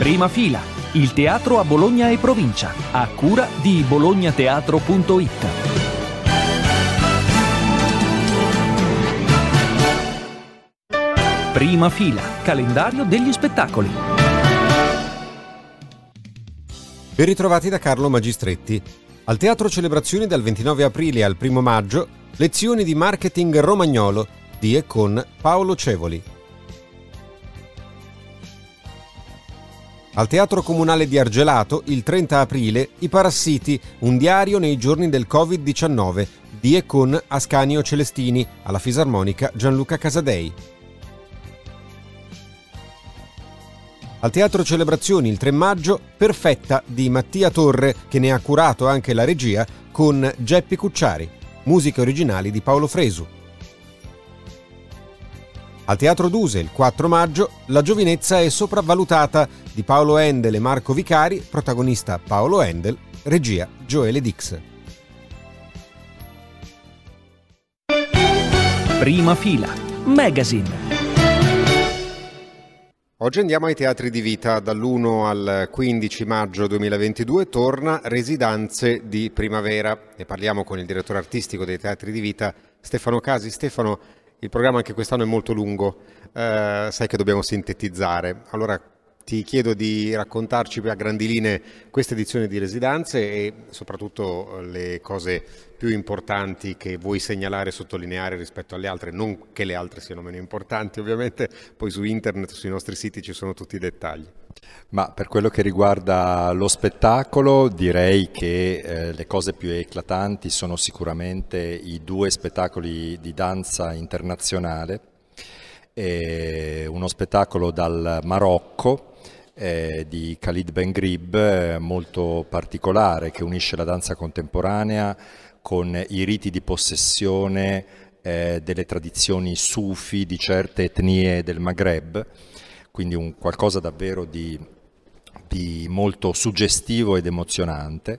Prima fila, il teatro a Bologna e provincia, a cura di bolognateatro.it. Prima fila, calendario degli spettacoli. Ben ritrovati da Carlo Magistretti. Al Teatro Celebrazioni dal 29 aprile al 1 maggio, lezioni di marketing romagnolo di e con Paolo Cevoli. Al Teatro Comunale di Argelato, il 30 aprile, I Parassiti, un diario nei giorni del Covid-19, di e con Ascanio Celestini, alla Fisarmonica Gianluca Casadei. Al Teatro Celebrazioni il 3 maggio, Perfetta di Mattia Torre, che ne ha curato anche la regia, con Geppi Cucciari, musiche originali di Paolo Fresu. Al Teatro Duse il 4 maggio La giovinezza è sopravvalutata di Paolo Endel e Marco Vicari, protagonista Paolo Endel, regia Joele Dix. Prima fila, Magazine. Oggi andiamo ai teatri di vita. Dall'1 al 15 maggio 2022 torna Residenze di Primavera e parliamo con il direttore artistico dei teatri di vita Stefano Casi. Stefano, il programma anche quest'anno è molto lungo, eh, sai che dobbiamo sintetizzare. Allora ti chiedo di raccontarci a grandi linee questa edizione di Residenze e soprattutto le cose più importanti che vuoi segnalare e sottolineare rispetto alle altre, non che le altre siano meno importanti ovviamente, poi su internet, sui nostri siti ci sono tutti i dettagli. Ma per quello che riguarda lo spettacolo direi che eh, le cose più eclatanti sono sicuramente i due spettacoli di danza internazionale, eh, uno spettacolo dal Marocco eh, di Khalid Ben Grib eh, molto particolare che unisce la danza contemporanea con i riti di possessione eh, delle tradizioni sufi di certe etnie del Maghreb. Quindi un qualcosa davvero di, di molto suggestivo ed emozionante.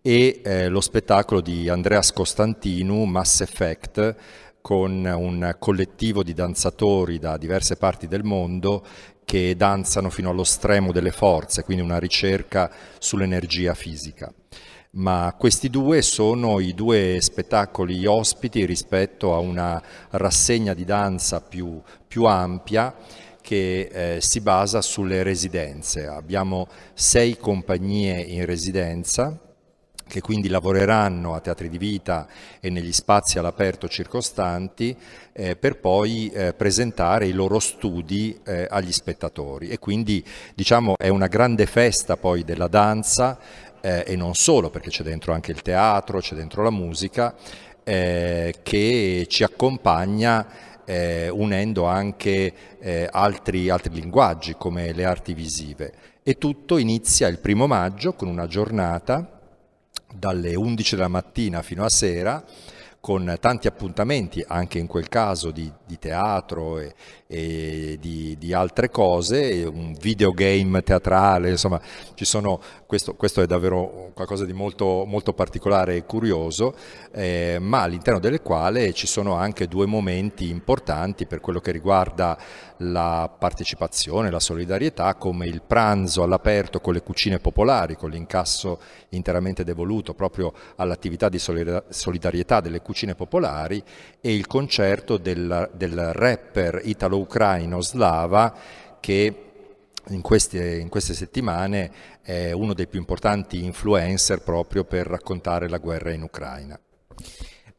E eh, lo spettacolo di Andreas Costantinu, Mass Effect, con un collettivo di danzatori da diverse parti del mondo che danzano fino allo stremo delle forze, quindi una ricerca sull'energia fisica. Ma questi due sono i due spettacoli ospiti rispetto a una rassegna di danza più, più ampia che eh, si basa sulle residenze. Abbiamo sei compagnie in residenza che quindi lavoreranno a teatri di vita e negli spazi all'aperto circostanti eh, per poi eh, presentare i loro studi eh, agli spettatori e quindi diciamo è una grande festa poi della danza eh, e non solo perché c'è dentro anche il teatro, c'è dentro la musica eh, che ci accompagna eh, unendo anche altri, altri linguaggi come le arti visive. E tutto inizia il primo maggio con una giornata dalle 11 della mattina fino a sera con tanti appuntamenti, anche in quel caso di, di teatro e, e di, di, altre cose, un videogame teatrale, insomma, sono, questo, questo, è davvero qualcosa di molto, molto particolare e curioso, eh, ma all'interno del quale ci sono anche due momenti importanti per quello che riguarda la partecipazione, la solidarietà, come il pranzo all'aperto con le cucine popolari, con l'incasso interamente devoluto proprio all'attività di solidarietà delle cucine popolari e il concerto del, del rapper italo-ucraino Slava che in queste, in queste, settimane è uno dei più importanti influencer proprio per raccontare la guerra in Ucraina.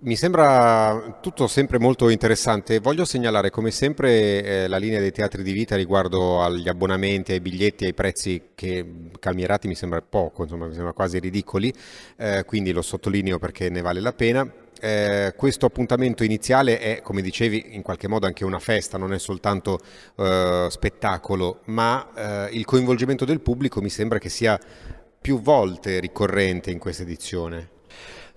Mi sembra tutto sempre molto interessante. Voglio segnalare come sempre eh, la linea dei teatri di vita riguardo agli abbonamenti, ai biglietti, ai prezzi che calmierati mi sembra poco, insomma mi sembra quasi ridicoli, eh, quindi lo sottolineo perché ne vale la pena. Eh, questo appuntamento iniziale è, come dicevi, in qualche modo anche una festa, non è soltanto eh, spettacolo, ma eh, il coinvolgimento del pubblico mi sembra che sia più volte ricorrente in questa edizione.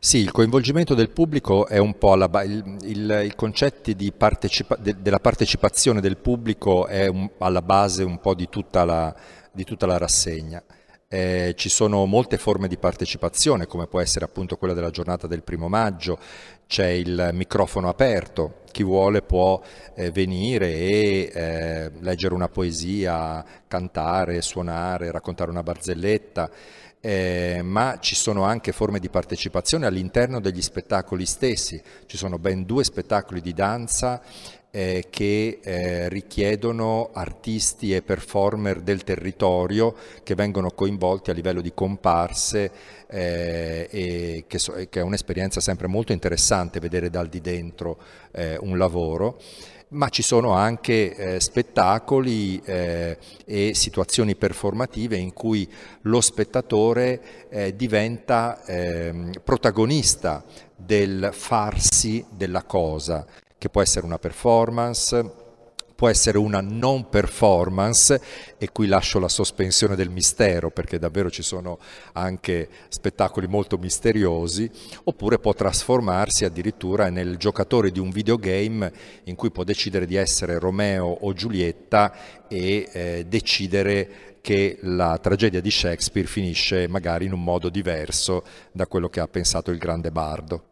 Sì, il coinvolgimento del pubblico è un po' la, il, il, il concetto partecipa, de, della partecipazione del pubblico è un, alla base un po' di tutta la, di tutta la rassegna. Eh, ci sono molte forme di partecipazione, come può essere appunto quella della giornata del primo maggio, c'è il microfono aperto chi vuole può eh, venire e eh, leggere una poesia, cantare, suonare, raccontare una barzelletta. Eh, ma ci sono anche forme di partecipazione all'interno degli spettacoli stessi. Ci sono ben due spettacoli di danza eh, che eh, richiedono artisti e performer del territorio che vengono coinvolti a livello di comparse eh, e che, so, che, è un'esperienza sempre molto interessante vedere dal di dentro eh, un lavoro. Ma ci sono anche eh, spettacoli eh, e situazioni performative in cui lo spettatore eh, diventa ehm, protagonista del farsi della cosa che può essere una performance, può essere una non performance e qui lascio la sospensione del mistero perché davvero ci sono anche spettacoli molto misteriosi oppure può trasformarsi addirittura nel giocatore di un videogame in cui può decidere di essere Romeo o Giulietta e eh, decidere che la tragedia di Shakespeare finisce magari in un modo diverso da quello che ha pensato il grande bardo.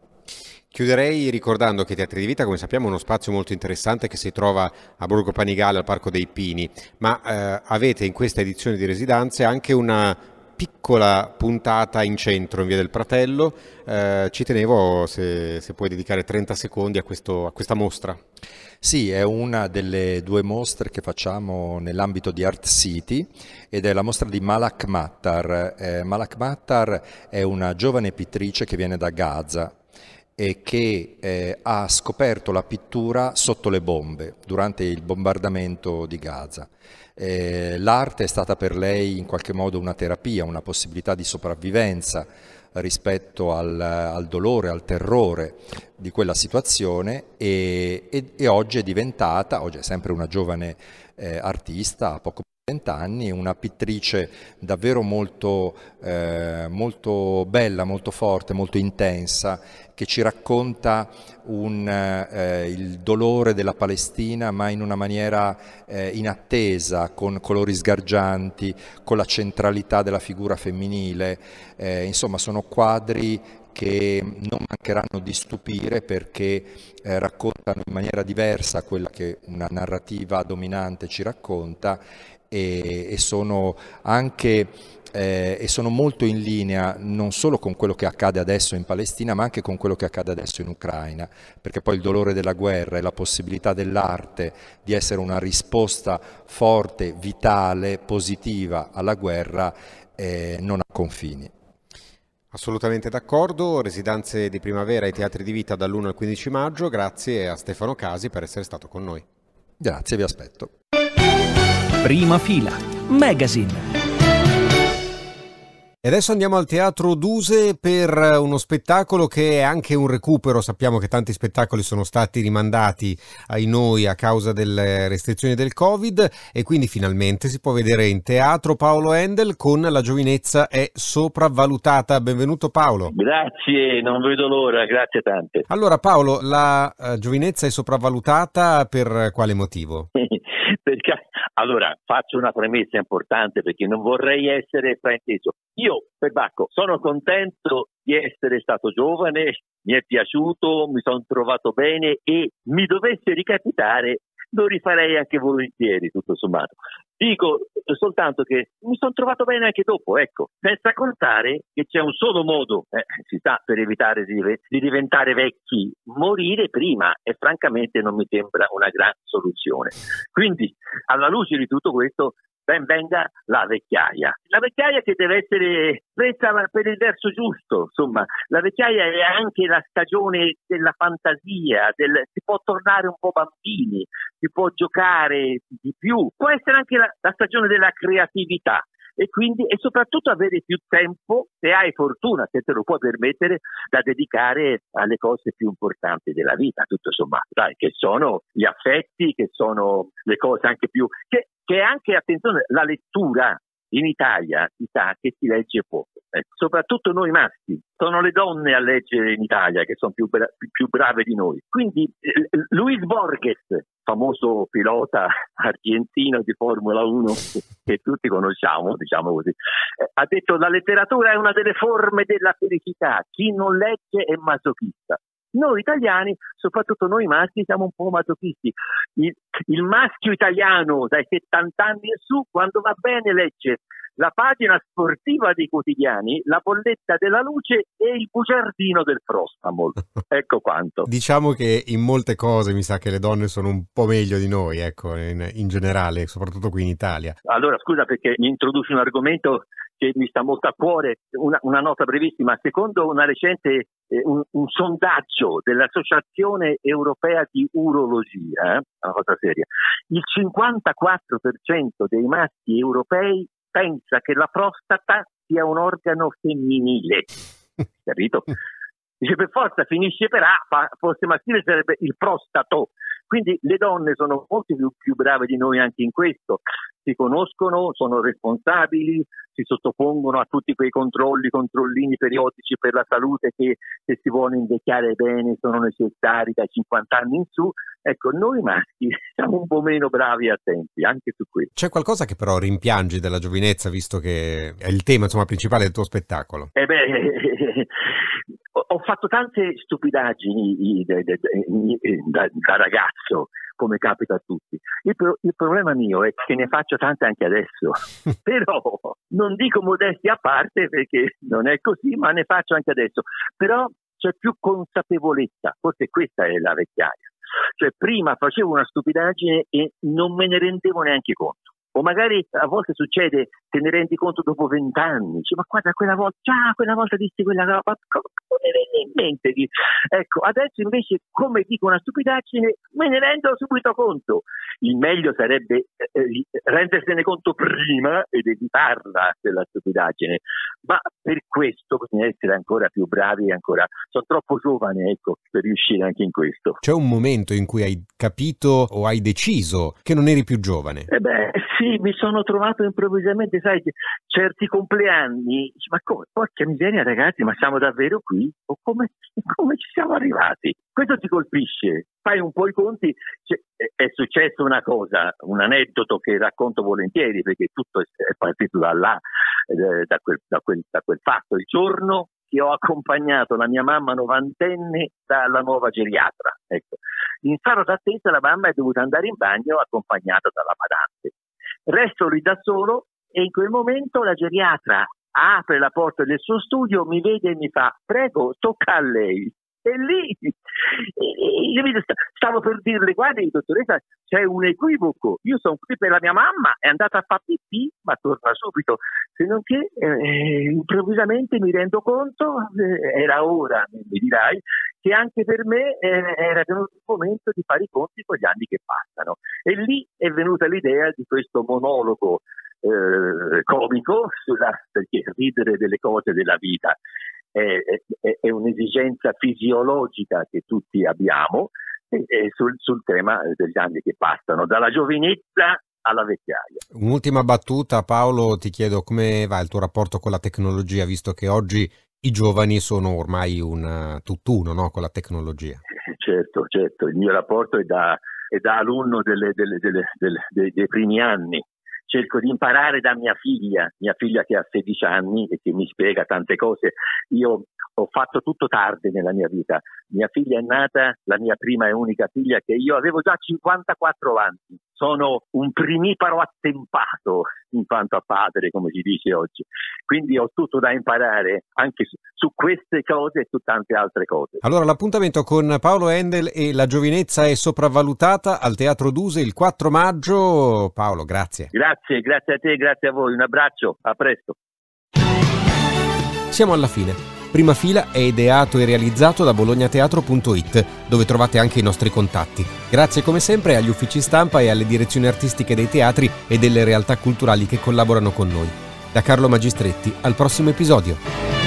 Chiuderei ricordando che Teatri di Vita, come sappiamo, è uno spazio molto interessante che si trova a Borgo Panigale, al Parco dei Pini, ma eh, avete in questa edizione di Residenze anche una piccola puntata in centro, in via del Pratello. Eh, ci tenevo se, se, puoi dedicare 30 secondi a, questo, a questa mostra. Sì, è una delle due mostre che facciamo nell'ambito di Art City ed è la mostra di Malak Mattar. Eh, Malak Mattar è una giovane pittrice che viene da Gaza, e che eh, ha scoperto la pittura sotto le bombe durante il bombardamento di Gaza. Eh, l'arte è stata per lei in qualche modo una terapia, una possibilità di sopravvivenza rispetto al, al dolore, al terrore di quella situazione e, e, e, oggi è diventata, oggi è sempre una giovane eh, artista, poco anni, una pittrice davvero molto, eh, molto, bella, molto forte, molto intensa, che ci racconta un, eh, il dolore della Palestina ma in una maniera eh, inattesa, con colori sgargianti, con la centralità della figura femminile. Eh, insomma, sono quadri che non mancheranno di stupire perché eh, raccontano in maniera diversa quella che una narrativa dominante ci racconta e, e sono anche eh, e sono molto in linea non solo con quello che accade adesso in Palestina, ma anche con quello che accade adesso in Ucraina, perché poi il dolore della guerra e la possibilità dell'arte di essere una risposta forte, vitale, positiva alla guerra eh, non ha confini. Assolutamente d'accordo, residenze di primavera ai teatri di vita dall'1 al 15 maggio, grazie a Stefano Casi per essere stato con noi. Grazie, vi aspetto. Prima fila, magazine. E adesso andiamo al Teatro Duse per uno spettacolo che è anche un recupero. Sappiamo che tanti spettacoli sono stati rimandati ai noi a causa delle restrizioni del Covid e quindi finalmente si può vedere in teatro Paolo Endel con La giovinezza è sopravvalutata. Benvenuto Paolo. Grazie, non vedo l'ora, grazie tante. Allora Paolo, la uh, giovinezza è sopravvalutata per quale motivo? perché allora faccio una premessa importante perché non vorrei essere frainteso. Io, per Bacco, sono contento di essere stato giovane, mi è piaciuto, mi sono trovato bene e mi dovesse ricapitare lo rifarei anche volentieri, tutto sommato. Dico soltanto che mi sono trovato bene anche dopo, ecco, senza contare che c'è un solo modo, eh, si sta per evitare di, di, diventare vecchi, morire prima e francamente non mi sembra una gran soluzione. Quindi, alla luce di tutto questo, ben venga la vecchiaia. La vecchiaia che deve essere presa per il verso giusto, insomma, la vecchiaia è anche la stagione della fantasia, del, si può tornare un po' bambini, si può giocare di più, può essere anche la, la stagione della creatività. E quindi e soprattutto avere più tempo, se hai fortuna, se te lo puoi permettere, da dedicare alle cose più importanti della vita, tutto sommato, dai, che sono gli affetti, che sono le cose anche più che che anche, attenzione, la lettura in Italia si sa che si legge poco, eh, soprattutto noi maschi. Sono le donne a leggere in Italia che sono più, bra- più brave di noi. Quindi eh, Luis Borges, famoso pilota argentino di Formula 1 che tutti conosciamo, diciamo così, eh, ha detto la letteratura è una delle forme della felicità, chi non legge è masochista. Noi italiani, soprattutto noi maschi, siamo un po' masochisti. Il, il maschio italiano dai 70 anni in su, quando va bene, legge la pagina sportiva dei quotidiani, la bolletta della luce e il bugiardino del Frostamol. Ecco quanto. diciamo che in molte cose mi sa che le donne sono un po' meglio di noi, ecco, in, in generale, soprattutto qui in Italia. Allora, scusa perché mi introduci un argomento che mi sta molto a cuore, una, una nota brevissima. Secondo una recente, eh, un, un, sondaggio dell'Associazione Europea di Urologia, eh, una cosa seria, il 54% dei maschi europei pensa che la prostata sia un organo femminile, capito? Dice per forza finisce per A, fosse maschile sarebbe il prostato. Quindi le donne sono molto più, più brave di noi anche in questo si conoscono, sono responsabili, si sottopongono a tutti quei controlli, controllini periodici per la salute che se si vuole invecchiare bene sono necessari dai 50 anni in su. Ecco, noi maschi siamo un po' meno bravi e attenti anche su questo. C'è qualcosa che però rimpiangi della giovinezza, visto che è il tema insomma, principale del tuo spettacolo? Eh beh, ho fatto tante stupidaggini da, ragazzo come capita a tutti. Il, pro- il, problema mio è che ne faccio tante anche adesso, però non dico modestia a parte perché non è così, ma ne faccio anche adesso. Però c'è più consapevolezza, forse questa è la vecchiaia. Cioè prima facevo una stupidaggine e non me ne rendevo neanche conto o magari a volte succede, te ne rendi conto dopo vent'anni, dici, ma guarda quella volta, già quella volta dissi quella roba, come ne viene in mente? Ecco, adesso invece come dico una stupidaggine me ne rendo subito conto. Il meglio sarebbe eh, eh rendersene conto prima ed evitarla quella stupidaggine, ma per questo bisogna essere ancora più bravi ancora, sono troppo giovane ecco, per riuscire anche in questo. C'è un momento in cui hai capito o hai deciso che non eri più giovane? Eh beh, sì, mi sono trovato improvvisamente, sai, certi compleanni, ma come, porca miseria ragazzi, ma siamo davvero qui? O come, come ci siamo arrivati? Questo ti colpisce, fai un po' i conti, cioè, è successo una cosa, un aneddoto che racconto volentieri perché tutto è partito da là, eh, da, quel, da, quel, da quel fatto. Il giorno che ho accompagnato la mia mamma novantenne dalla nuova geriatra. Ecco. In sala d'attesa la mamma è dovuta andare in bagno accompagnata dalla badante resto lì da solo e in quel momento la geriatra apre la porta del suo studio, mi vede e mi fa prego, tocca a lei. E lì io stavo per dirle guardi dottoressa c'è un equivoco. Io sono qui per la mia mamma è andata a fare pipì ma torna subito. Se non che eh, improvvisamente mi rendo conto eh, era ora mi dirai che anche per me eh, era venuto il momento di fare i conti con gli anni che passano. E lì è venuta l'idea di questo monologo eh, comico sulla, perché ridere delle cose della vita è, è, è un'esigenza fisiologica che tutti abbiamo e, e sul, sul tema degli anni che passano, dalla giovinezza alla vecchiaia. Un'ultima battuta, Paolo, ti chiedo come va il tuo rapporto con la tecnologia, visto che oggi i giovani sono ormai un tutt'uno no, con la tecnologia. Certo, certo, il mio rapporto è da, è da alunno delle, delle, delle, dei, dei primi anni, cerco di imparare da mia figlia, mia figlia che ha 16 anni e che mi spiega tante cose. Io ho fatto tutto tardi nella mia vita. Mia figlia è nata, la mia prima e unica figlia, che io avevo già 54 anni. Sono un primiparo attempato in quanto a padre, come si dice oggi. Quindi ho tutto da imparare anche su, su queste cose e su tante altre cose. Allora, l'appuntamento con Paolo Endel e la giovinezza è sopravvalutata al Teatro Duse il 4 maggio. Paolo, grazie. Grazie, grazie a te, grazie a voi. Un abbraccio, a presto. Siamo alla fine. Prima fila è ideato e realizzato da bolognateatro.it, dove trovate anche i nostri contatti. Grazie come sempre agli uffici stampa e alle direzioni artistiche dei teatri e delle realtà culturali che collaborano con noi. Da Carlo Magistretti, al prossimo episodio.